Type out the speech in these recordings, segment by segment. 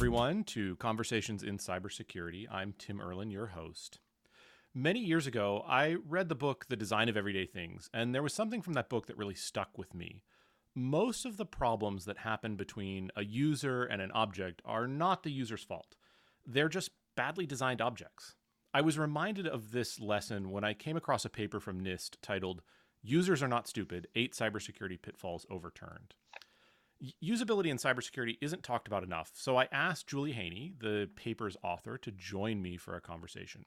everyone, to Conversations in Cybersecurity. I'm Tim Erlin, your host. Many years ago, I read the book The Design of Everyday Things, and there was something from that book that really stuck with me. Most of the problems that happen between a user and an object are not the user's fault, they're just badly designed objects. I was reminded of this lesson when I came across a paper from NIST titled Users Are Not Stupid Eight Cybersecurity Pitfalls Overturned. Usability in cybersecurity isn't talked about enough, so I asked Julie Haney, the paper's author, to join me for a conversation.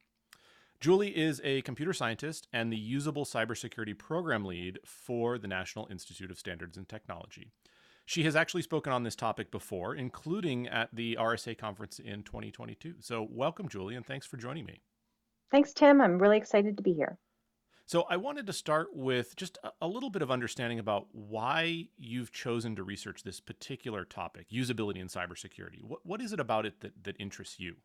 Julie is a computer scientist and the usable cybersecurity program lead for the National Institute of Standards and Technology. She has actually spoken on this topic before, including at the RSA conference in 2022. So, welcome, Julie, and thanks for joining me. Thanks, Tim. I'm really excited to be here. So, I wanted to start with just a little bit of understanding about why you've chosen to research this particular topic, usability in cybersecurity. What, what is it about it that, that interests you?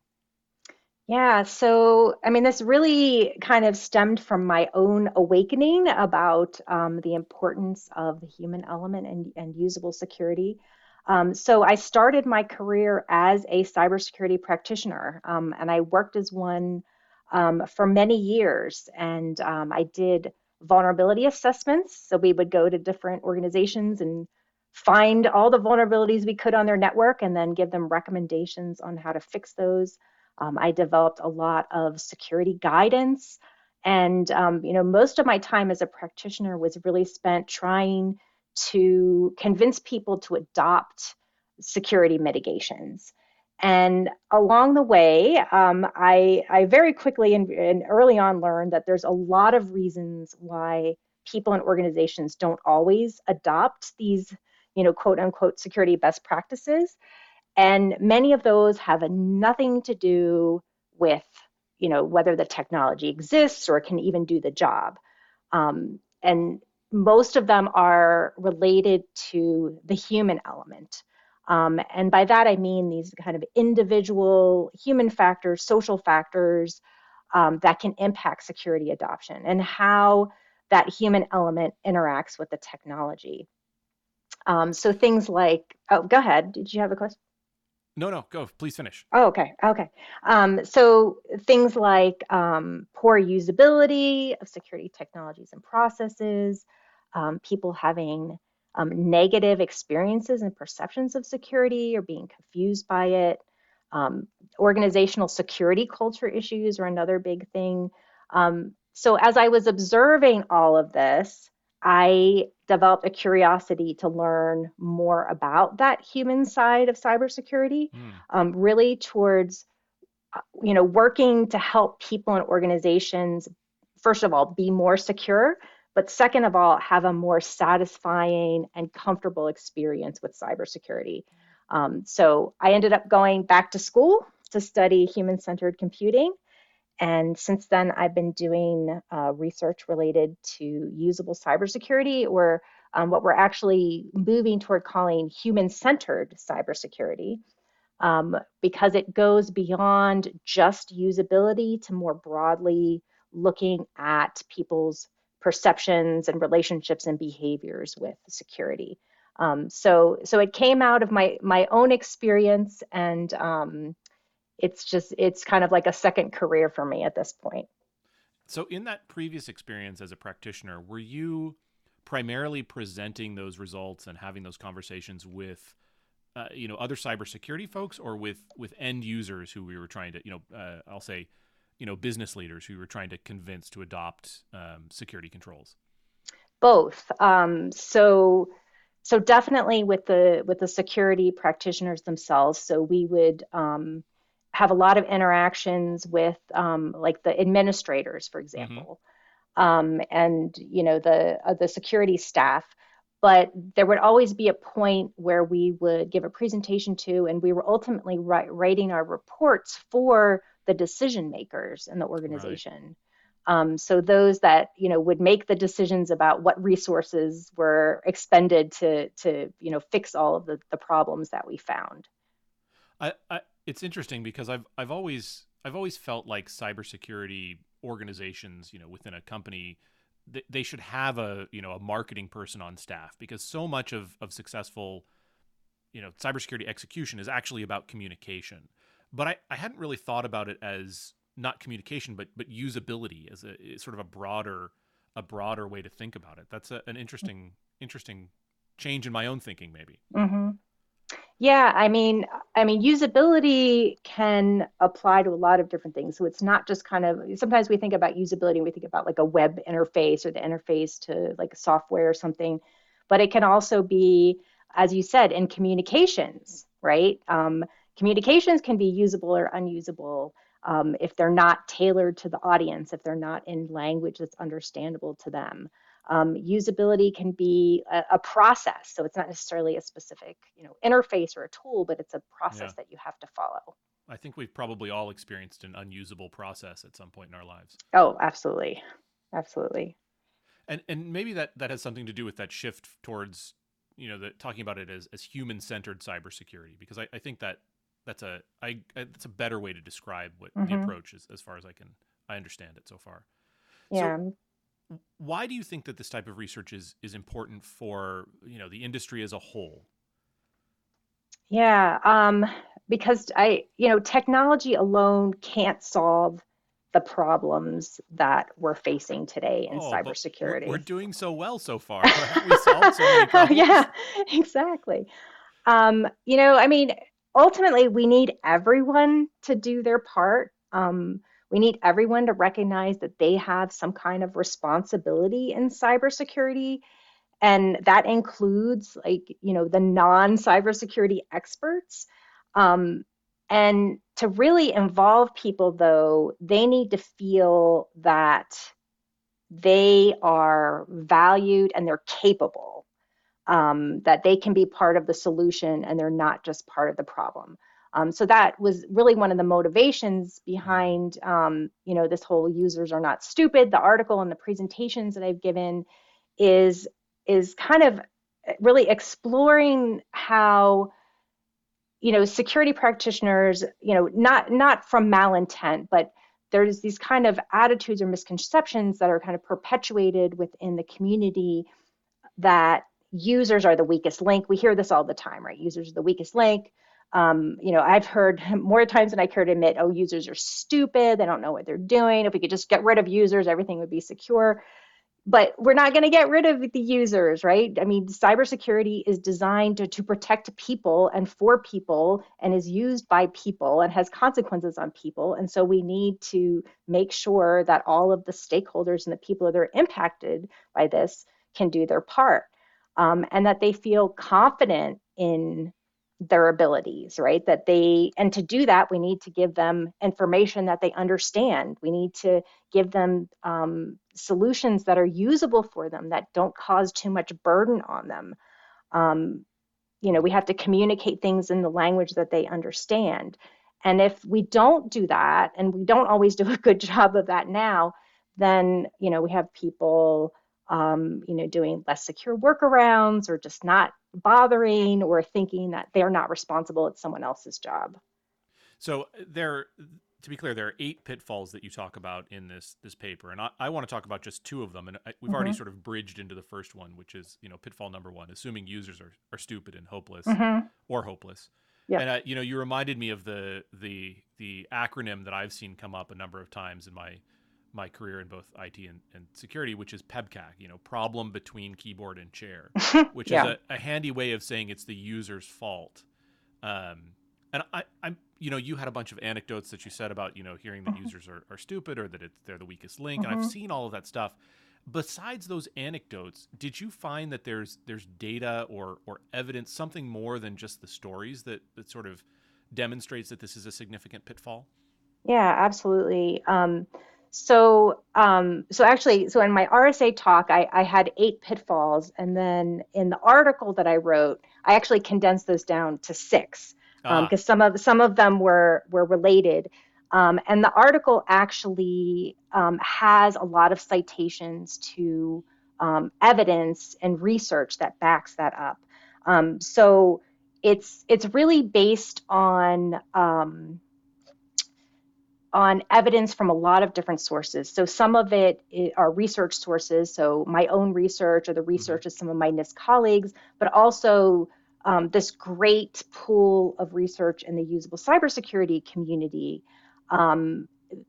Yeah, so I mean, this really kind of stemmed from my own awakening about um, the importance of the human element and, and usable security. Um, so I started my career as a cybersecurity practitioner, um, and I worked as one um, for many years. And um, I did vulnerability assessments. So we would go to different organizations and find all the vulnerabilities we could on their network, and then give them recommendations on how to fix those. Um, I developed a lot of security guidance. And, um, you know, most of my time as a practitioner was really spent trying to convince people to adopt security mitigations. And along the way, um, I, I, very quickly and, and, early on learned that there's a lot of reasons why people and organizations don't always adopt these, you know, quote unquote security best practices. And many of those have nothing to do with, you know, whether the technology exists or can even do the job. Um, and most of them are related to the human element. Um, and by that, I mean these kind of individual human factors, social factors um, that can impact security adoption and how that human element interacts with the technology. Um, so things like, oh, go ahead. Did you have a question? No, no, go. Please finish. Oh, okay, okay. Um, so things like um, poor usability of security technologies and processes, um, people having um, negative experiences and perceptions of security or being confused by it. Um, organizational security culture issues are another big thing. Um, so as I was observing all of this, I developed a curiosity to learn more about that human side of cybersecurity, mm. um, really towards, uh, you know, working to help people and organizations, first of all, be more secure, but second of all, have a more satisfying and comfortable experience with cybersecurity. Um, so I ended up going back to school to study human-centered computing. And since then, I've been doing uh, research related to usable cybersecurity, or um, what we're actually moving toward calling human centered cybersecurity, um, because it goes beyond just usability to more broadly looking at people's perceptions and relationships and behaviors with security. Um, so, so it came out of my my own experience, and um, it's just it's kind of like a second career for me at this point. So in that previous experience as a practitioner, were you primarily presenting those results and having those conversations with uh, you know other cybersecurity folks or with with end users who we were trying to you know uh, I'll say you know business leaders who were trying to convince to adopt um, security controls? Both. Um, so so definitely with the with the security practitioners themselves. So we would um, have a lot of interactions with um, like the administrators, for mm-hmm. example, mm-hmm. and you know the uh, the security staff. But there would always be a point where we would give a presentation to, and we were ultimately write, writing our reports for the decision makers in the organization. Right. Um, so those that you know would make the decisions about what resources were expended to to you know fix all of the, the problems that we found. I, I it's interesting because I've I've always I've always felt like cybersecurity organizations, you know, within a company, they, they should have a you know a marketing person on staff because so much of of successful you know, cybersecurity execution is actually about communication. But I, I hadn't really thought about it as not communication, but but usability as a sort of a broader a broader way to think about it. That's a, an interesting interesting change in my own thinking, maybe. Mm-hmm. Yeah, I mean, I mean, usability can apply to a lot of different things. So it's not just kind of sometimes we think about usability and we think about like a web interface or the interface to like software or something, but it can also be, as you said, in communications, right? Um, communications can be usable or unusable um, if they're not tailored to the audience, if they're not in language that's understandable to them. Um, usability can be a, a, process, so it's not necessarily a specific, you know, interface or a tool, but it's a process yeah. that you have to follow. I think we've probably all experienced an unusable process at some point in our lives. Oh, absolutely, absolutely. And and maybe that that has something to do with that shift towards, you know, the, talking about it as as human centered cybersecurity, because I, I think that that's a I that's a better way to describe what mm-hmm. the approach is, as far as I can I understand it so far. Yeah. So, why do you think that this type of research is is important for you know the industry as a whole yeah um, because i you know technology alone can't solve the problems that we're facing today in oh, cybersecurity we're, we're, doing so well so far we solved so many problems yeah exactly um, you know i mean ultimately we need everyone to do their part um, we need everyone to recognize that they have some kind of responsibility in cybersecurity. And that includes, like, you know, the non cybersecurity experts. Um, and to really involve people, though, they need to feel that they are valued and they're capable, um, that they can be part of the solution and they're not just part of the problem. Um, so that was really one of the motivations behind, um, you know, this whole users are not stupid. The article and the presentations that I've given is is kind of really exploring how, you know, security practitioners, you know, not not from malintent, but there's these kind of attitudes or misconceptions that are kind of perpetuated within the community that users are the weakest link. We hear this all the time, right? Users are the weakest link um, you know, I've heard more times than I care to admit, oh, users are stupid. They don't know what they're doing. If we could just get rid of users, everything would be secure. But we're not going to get rid of the users, right? I mean, cybersecurity is designed to, to protect people and for people and is used by people and has consequences on people. And so we need to make sure that all of the stakeholders and the people that are impacted by this can do their part um, and that they feel confident in their abilities, right? That they, and to do that, we need to give them information that they understand. We need to give them um, solutions that are usable for them, that don't cause too much burden on them. Um, you know, we have to communicate things in the language that they understand. And if we don't do that, and we don't always do a good job of that now, then, you know, we have people um, you know, doing less secure workarounds or just not bothering or thinking that they're not responsible, it's someone else's job. So there, to be clear, there are eight pitfalls that you talk about in this this paper, and I, I want to talk about just two of them. And I, we've mm-hmm. already sort of bridged into the first one, which is you know pitfall number one, assuming users are, are stupid and hopeless mm-hmm. or hopeless. Yeah. And uh, you know, you reminded me of the the the acronym that I've seen come up a number of times in my my career in both IT and, and security, which is PEBKAC, you know, problem between keyboard and chair, which yeah. is a, a, handy way of saying it's the user's fault. Um, and I, I'm, you know, you had a bunch of anecdotes that you said about, you know, hearing that mm-hmm. users are, are stupid or that it's, they're the weakest link. Mm-hmm. And I've mm-hmm. seen all of that stuff. Besides those anecdotes, did you find that there's there's data or or evidence, something more than just the stories that that sort of demonstrates that this is a significant pitfall? Yeah, absolutely. Um, so um, so actually so in my rsa talk I, I had eight pitfalls and then in the article that i wrote i actually condensed those down to six because um, ah. some of some of them were were related um, and the article actually um, has a lot of citations to um, evidence and research that backs that up um, so it's it's really based on on evidence from a lot of different sources. So some of it are research sources, so my own research or the mm-hmm. research mm-hmm. of some of my NIST colleagues, but also um, this great pool of research in the usable cybersecurity community. Um,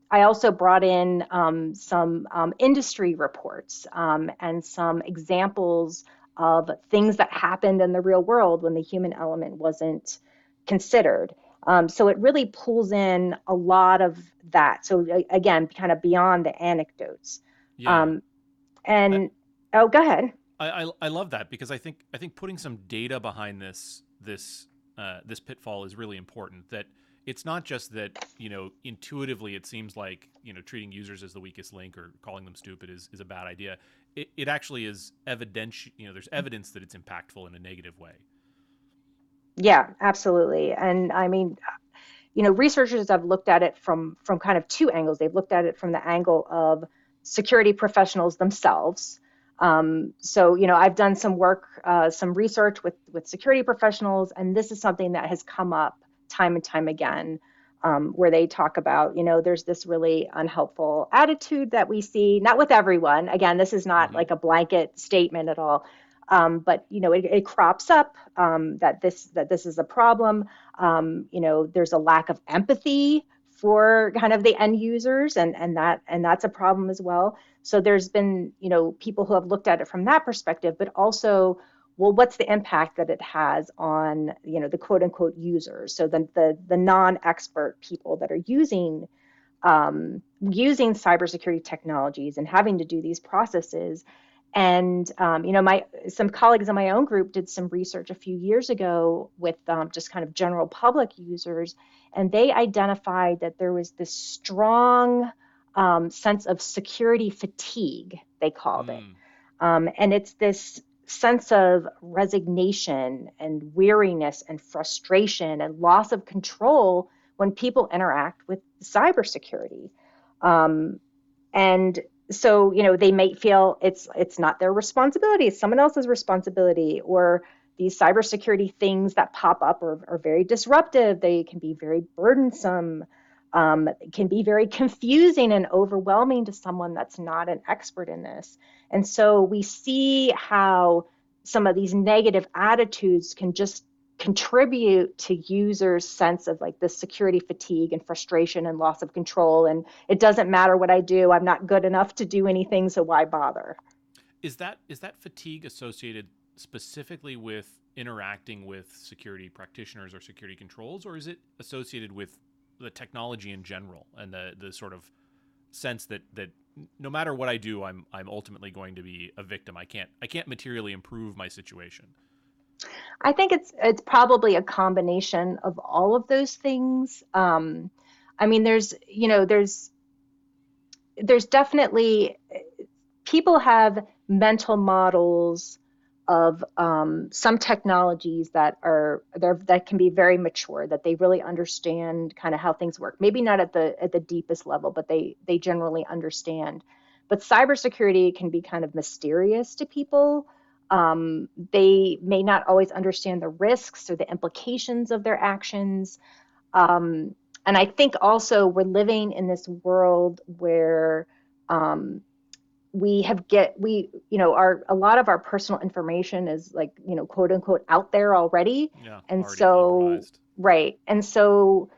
I also brought in um, some um, industry reports um, and some examples of things that happened in the real world when the human element wasn't considered. Um, so it really pulls in a lot of that. So again, kind of beyond the anecdotes. Yeah. Um, and I, oh, go ahead. I, I, I love that because I think I think putting some data behind this this uh, this pitfall is really important. That it's not just that you know intuitively it seems like you know treating users as the weakest link or calling them stupid is, is a bad idea. It, it actually is evidence. You know, there's evidence that it's impactful in a negative way. Yeah, absolutely. And I mean, you know, researchers have looked at it from from kind of two angles. They've looked at it from the angle of security professionals themselves. Um, so, you know, I've done some work, uh, some research with with security professionals, and this is something that has come up time and time again, um, where they talk about, you know, there's this really unhelpful attitude that we see, not with everyone. Again, this is not mm-hmm. like a blanket statement at all, um, but you know it, it crops up um, that this that this is a problem. Um, you know, there's a lack of empathy for kind of the end users, and and that and that's a problem as well. So there's been you know people who have looked at it from that perspective, but also well what's the impact that it has on you know the quote unquote users so the the, the non-expert people that are using um, using cybersecurity technologies and having to do these processes and um, you know, my some colleagues in my own group did some research a few years ago with um, just kind of general public users, and they identified that there was this strong um, sense of security fatigue. They called mm. it, um, and it's this sense of resignation and weariness and frustration and loss of control when people interact with cybersecurity. Um, and so you know they might feel it's it's not their responsibility it's someone else's responsibility or these cybersecurity things that pop up are, are very disruptive they can be very burdensome um, can be very confusing and overwhelming to someone that's not an expert in this. And so we see how some of these negative attitudes can just contribute to users sense of like this security fatigue and frustration and loss of control and it doesn't matter what i do i'm not good enough to do anything so why bother? Is that is that fatigue associated specifically with interacting with security practitioners or security controls or is it associated with the technology in general and the the sort of sense that that no matter what i do i'm i'm ultimately going to be a victim. I can't i can't materially improve my situation I think it's it's probably a combination of all of those things. Um, I mean, there's you know there's there's definitely people have mental models of um, some technologies that are there that can be very mature that they really understand kind of how things work maybe not at the at the deepest level but they they generally understand but cybersecurity can be kind of mysterious to people um, they may not always understand the risks or the implications of their actions. Um, and I think also we're living in this world where um, we have get we you know our a lot of our personal information is like you know quote unquote out there already, yeah, and so right, and so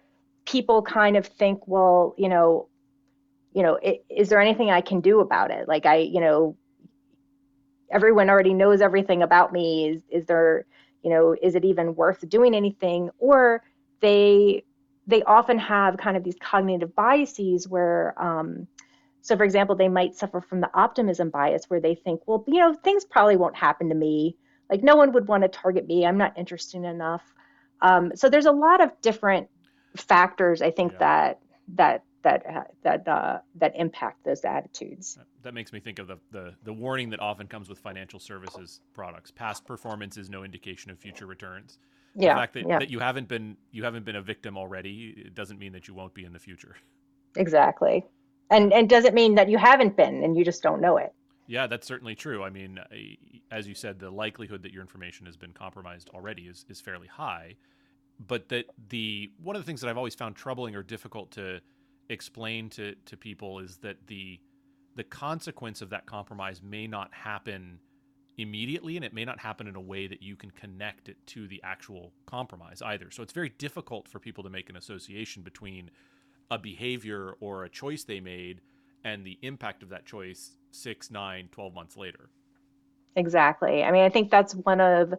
people kind of think, well, you know, you know, is there anything I can do about it? Like I, you know, everyone already knows everything about me. Is is there you know is it even worth doing anything? Or they they often have kind of these cognitive biases where um, so for example they might suffer from the optimism bias where they think well you know things probably won't happen to me. Like no one would want to target me. I'm not interesting enough. Um, so there's a lot of different factors i think yeah. that that that uh, that uh, that impact those attitudes. That makes me think of the, the the warning that often comes with financial services products: past performance is no indication of future returns. Yeah, the fact that, yeah. that you haven't been you haven't been a victim already it doesn't mean that you won't be in the future. Exactly, and and doesn't mean that you haven't been and you just don't know it. Yeah, that's certainly true. I mean, as you said, the likelihood that your information has been compromised already is is fairly high. But that the one of the things that I've always found troubling or difficult to explain to to people is that the the consequence of that compromise may not happen immediately and it may not happen in a way that you can connect it to the actual compromise either. So it's very difficult for people to make an association between a behavior or a choice they made and the impact of that choice six, nine, 12 months later. Exactly. I mean, I think that's one of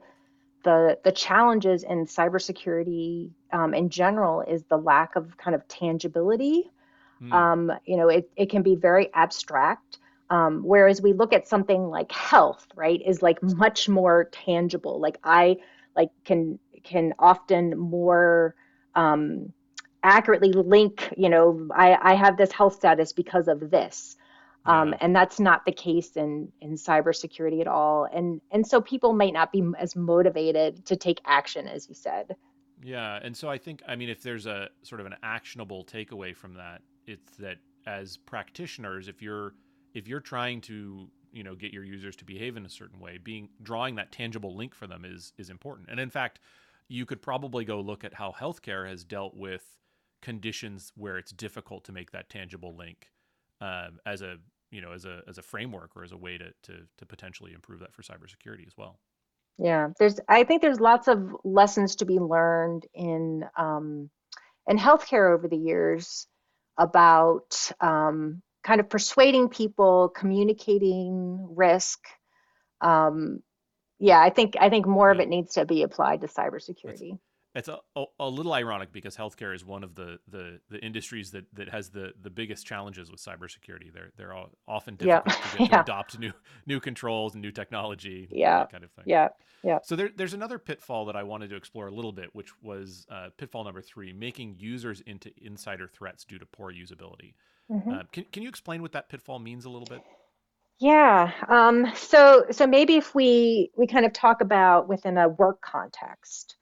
the the challenges in cybersecurity um, in general is the lack of kind of tangibility. Mm. Um, you know, it, it can be very abstract. Um, whereas we look at something like health, right, is like much more tangible. Like I like can can often more um, accurately link, you know, I, I have this health status because of this. Um, yeah. and that's not the case in in cybersecurity at all. And and so people might not be as motivated to take action, as you said. Yeah, and so I think I mean if there's a sort of an actionable takeaway from that, it's that as practitioners, if you're if you're trying to you know get your users to behave in a certain way, being drawing that tangible link for them is is important. And in fact, you could probably go look at how healthcare has dealt with conditions where it's difficult to make that tangible link um, as a you know as a as a framework or as a way to to to potentially improve that for cybersecurity as well. Yeah, there's I think there's lots of lessons to be learned in um, in healthcare over the years about um, kind of persuading people, communicating risk. Um, yeah, I think I think more of it needs to be applied to cybersecurity it's a, a, a, little ironic because healthcare is one of the, the, the industries that, that has the, the biggest challenges with cybersecurity. They're they're all often difficult yeah. to, get yeah. to adopt new new controls and new technology, yeah, kind of thing. Yeah, yeah. So there, there's another pitfall that I wanted to explore a little bit, which was uh, pitfall number three: making users into insider threats due to poor usability. Mm-hmm. Uh, can can you explain what that pitfall means a little bit? Yeah. Um, so so maybe if we we kind of talk about within a work context.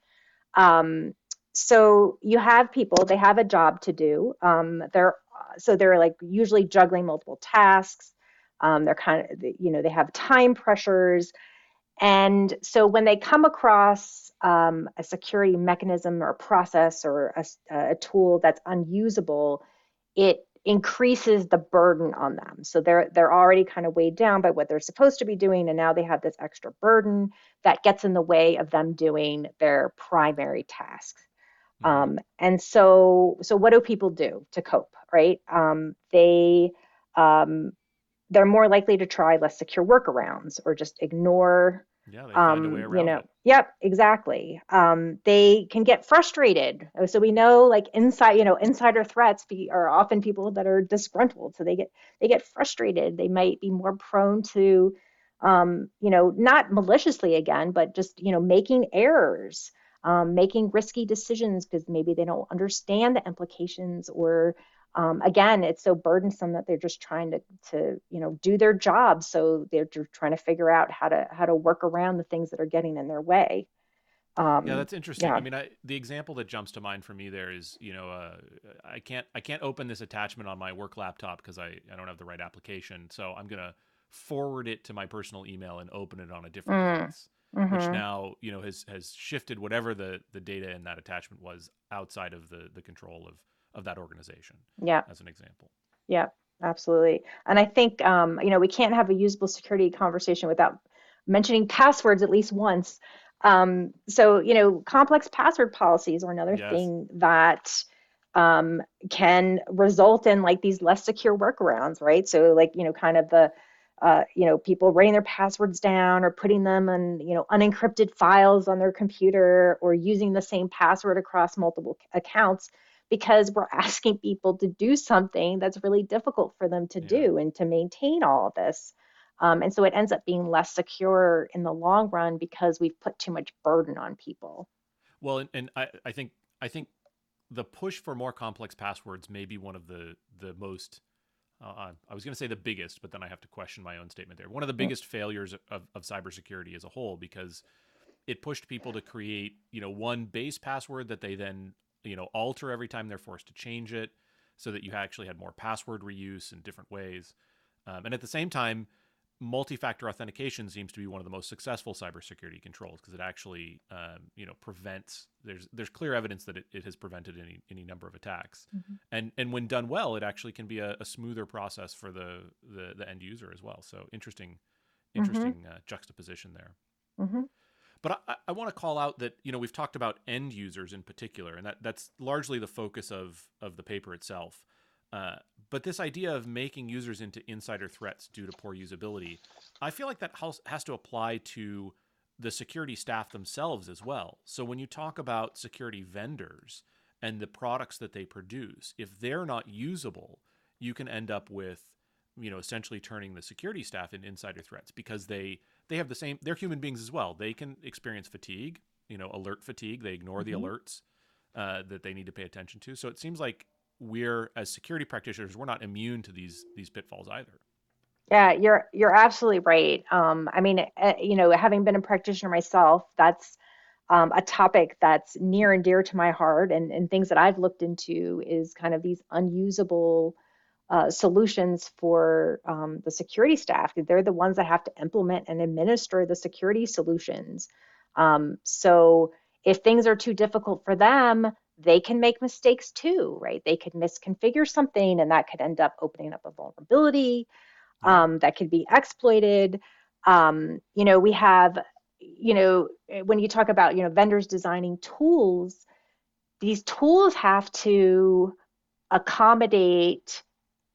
Um, so you have people, they have a job to do. Um, they're so they're like usually juggling multiple tasks. Um, they're kind of you know they have time pressures, and so when they come across um, a security mechanism or a process or a, a tool that's unusable, it increases the burden on them. So they're they're already kind of weighed down by what they're supposed to be doing, and now they have this extra burden that gets in the way of them doing their primary tasks. Mm-hmm. Um, and so so what do people do to cope? Right? Um, they um, they're more likely to try less secure workarounds or just ignore yeah, they find um, a way around you know, it. Yep, exactly. Um, they can get frustrated. So we know, like inside, you know, insider threats be, are often people that are disgruntled. So they get they get frustrated. They might be more prone to, um, you know, not maliciously again, but just you know, making errors, um, making risky decisions because maybe they don't understand the implications or um, again, it's so burdensome that they're just trying to, to, you know, do their job. So they're trying to figure out how to how to work around the things that are getting in their way. Um, yeah, that's interesting. Yeah. I mean, I, the example that jumps to mind for me there is, you know, uh, I can't I can't open this attachment on my work laptop because I, I don't have the right application. So I'm gonna forward it to my personal email and open it on a different mm. device. Mm-hmm. which now you know has has shifted whatever the the data in that attachment was outside of the the control of of that organization. Yeah. As an example. Yeah, absolutely. And I think um, you know we can't have a usable security conversation without mentioning passwords at least once. Um, so you know, complex password policies are another yes. thing that um, can result in like these less secure workarounds, right? So like you know, kind of the uh, you know, people writing their passwords down or putting them in, you know, unencrypted files on their computer or using the same password across multiple accounts because we're asking people to do something that's really difficult for them to yeah. do and to maintain all of this. Um, and so it ends up being less secure in the long run because we've put too much burden on people. Well, and, and I, I think I think the push for more complex passwords may be one of the the most uh, I was going to say the biggest, but then I have to question my own statement there. One of the biggest failures of, of cybersecurity as a whole, because it pushed people to create, you know, one base password that they then you know alter every time they're forced to change it so that you actually had more password reuse in different ways um, and at the same time multi-factor authentication seems to be one of the most successful cybersecurity controls because it actually um, you know prevents there's there's clear evidence that it, it has prevented any any number of attacks mm-hmm. and and when done well it actually can be a, a smoother process for the, the the end user as well so interesting interesting mm-hmm. uh, juxtaposition there. Mm-hmm. But I, I want to call out that you know we've talked about end users in particular, and that that's largely the focus of of the paper itself. Uh, but this idea of making users into insider threats due to poor usability, I feel like that has, to apply to the security staff themselves as well. So when you talk about security vendors and the products that they produce, if they're not usable, you can end up with you know essentially turning the security staff into insider threats because they they have the same they're human beings as well. They can experience fatigue you know alert fatigue. They ignore mm-hmm. the alerts uh, that they need to pay attention to. So it seems like we're as security practitioners we're not immune to these these pitfalls either. Yeah you're you're absolutely right. Um, i mean uh, you know having been a practitioner myself that's um, a topic that's near and dear to my heart. And, and things that i've looked into is kind of these unusable uh, solutions for um, the security staff. They're the ones that have to implement and administer the security solutions. Um, so if things are too difficult for them, they can make mistakes too, right? They could misconfigure something and that could end up opening up a vulnerability um, that could be exploited. Um, you know, we have, you know, when you talk about, you know, vendors designing tools, these tools have to accommodate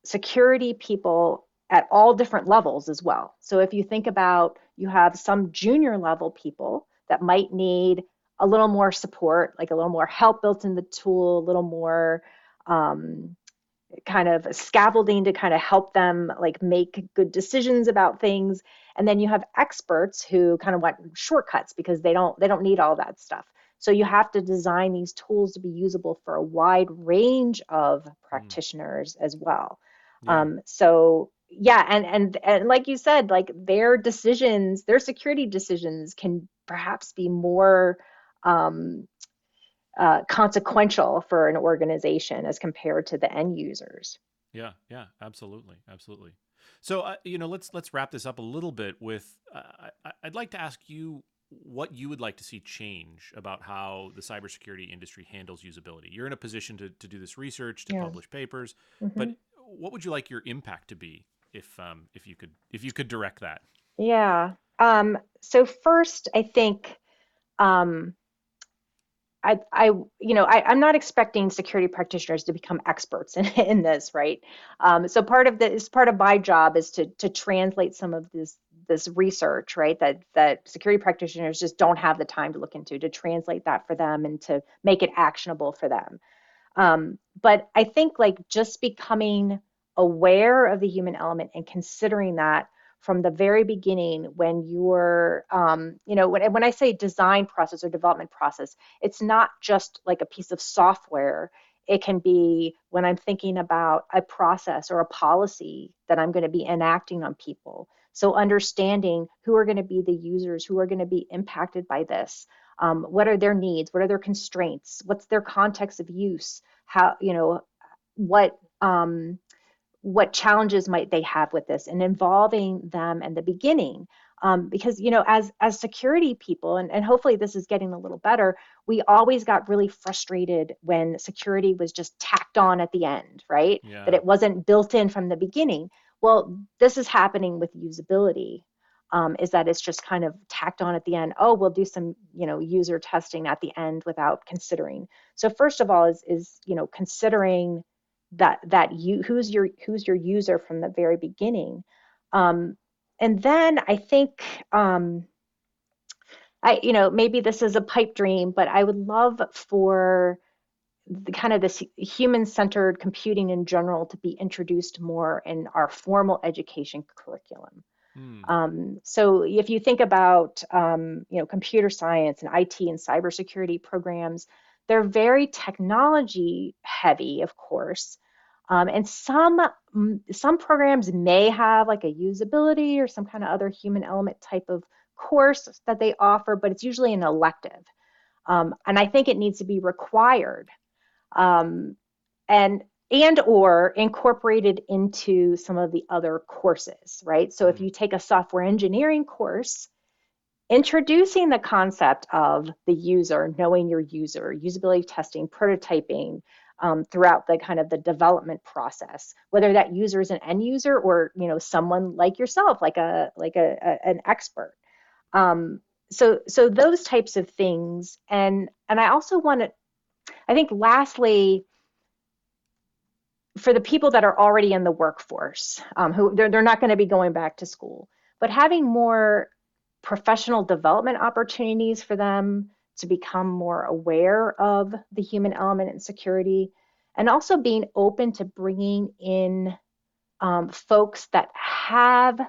security people at all different levels as well. So if you think about you have some junior level people that might need a little more support, like a little more help built in the tool, a little more um, kind of scaffolding to kind of help them like make good decisions about things. And then you have experts who kind of want shortcuts because they don't they don't need all that stuff. So you have to design these tools to be usable for a wide range of mm. practitioners mm. as well. Yeah. Um, so yeah, and and and like you said, like their decisions, their security decisions can perhaps be more um, uh, consequential for an organization as compared to the end users. Yeah, yeah, absolutely, absolutely. So uh, you know, let's let's wrap this up a little bit with. Uh, I, I'd like to ask you what you would like to see change about how the cybersecurity industry handles usability. You're in a position to, to do this research, to yeah. publish papers, mm-hmm. but what would you like your impact to be if um, if you could if you could direct that? Yeah. Um, so first, I think um, I, I, you know, I, am not expecting security practitioners to become experts in, in this, right? Um, so part of this, part of my job is to to translate some of this this research, right? That that security practitioners just don't have the time to look into, to translate that for them and to make it actionable for them. Um, but I think like just becoming aware of the human element and considering that from the very beginning when you're um, you know when, when i say design process or development process it's not just like a piece of software. It can be when i'm thinking about a process or a policy that i'm going to be enacting on people. So understanding who are going to be the users who are going to be impacted by this um, what are their needs? What are their constraints? What's their context of use? How you know what um, what challenges might they have with this? And involving them in the beginning um, because you know as as security people and, and hopefully this is getting a little better we always got really frustrated when security was just tacked on at the end right? Yeah. that it wasn't built in from the beginning. Well this is happening with usability um, is that it's just kind of tacked on at the end. Oh, we'll do some, you know, user testing at the end without considering. So first of all, is is you know considering that that you who's your who's your user from the very beginning, um, and then I think. Um, I, you know, maybe this is a pipe dream, but I would love for the kind of this human-centered computing in general to be introduced more in our formal education curriculum. Mm. Um, so if you think about um, you know computer science and IT and cybersecurity programs, they're very technology heavy, of course. Um, and some some programs may have like a usability or some kind of other human element type of course that they offer, but it's usually an elective. Um, and I think it needs to be required. Um, and and or incorporated into some of the other courses, right? So if mm-hmm. you take a software engineering course, introducing the concept of the user, knowing your user, usability testing, prototyping, um, throughout the kind of the development process, whether that user is an end user or you know someone like yourself, like a like a, a an expert. Um, so so those types of things, and and I also want to, I think lastly, for the people that are already in the workforce, um, who they're they're not going to be going back to school, but having more professional development opportunities for them to become more aware of the human element in security, and also being open to bringing in um, folks that have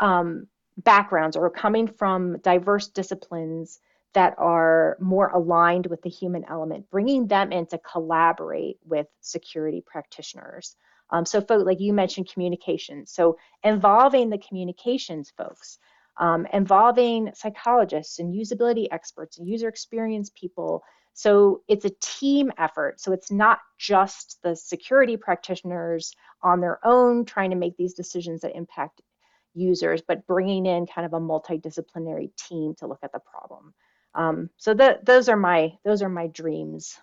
um, backgrounds or coming from diverse disciplines that are more aligned with the human element, bringing them in to collaborate with security practitioners. Um, so, folks, like you mentioned, communication. So, involving the communications folks, um, involving psychologists and usability experts and user experience people. So it's a team effort. So it's not just the security practitioners on their own trying to make these decisions that impact users, but bringing in kind of a multidisciplinary team to look at the problem. Um, so those are my those are my dreams.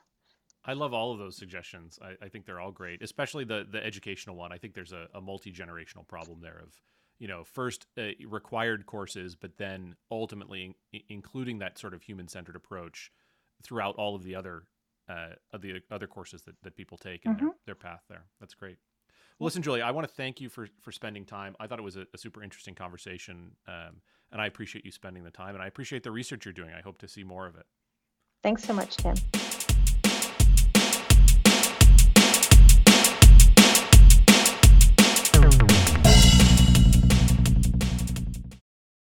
I love all of those suggestions. I, I, think they're all great, especially the the educational one. I think there's a, a multi generational problem there of you know first uh, required courses but then ultimately in- including that sort of human centered approach throughout all of the other uh, of the other courses that, that people take in mm-hmm. their, their path there that's great well, listen julia i want to thank you for for spending time. I thought it was a, a super interesting conversation um, and i appreciate you spending the time and i appreciate the research you're doing. I hope to see more of it. Thanks so much tim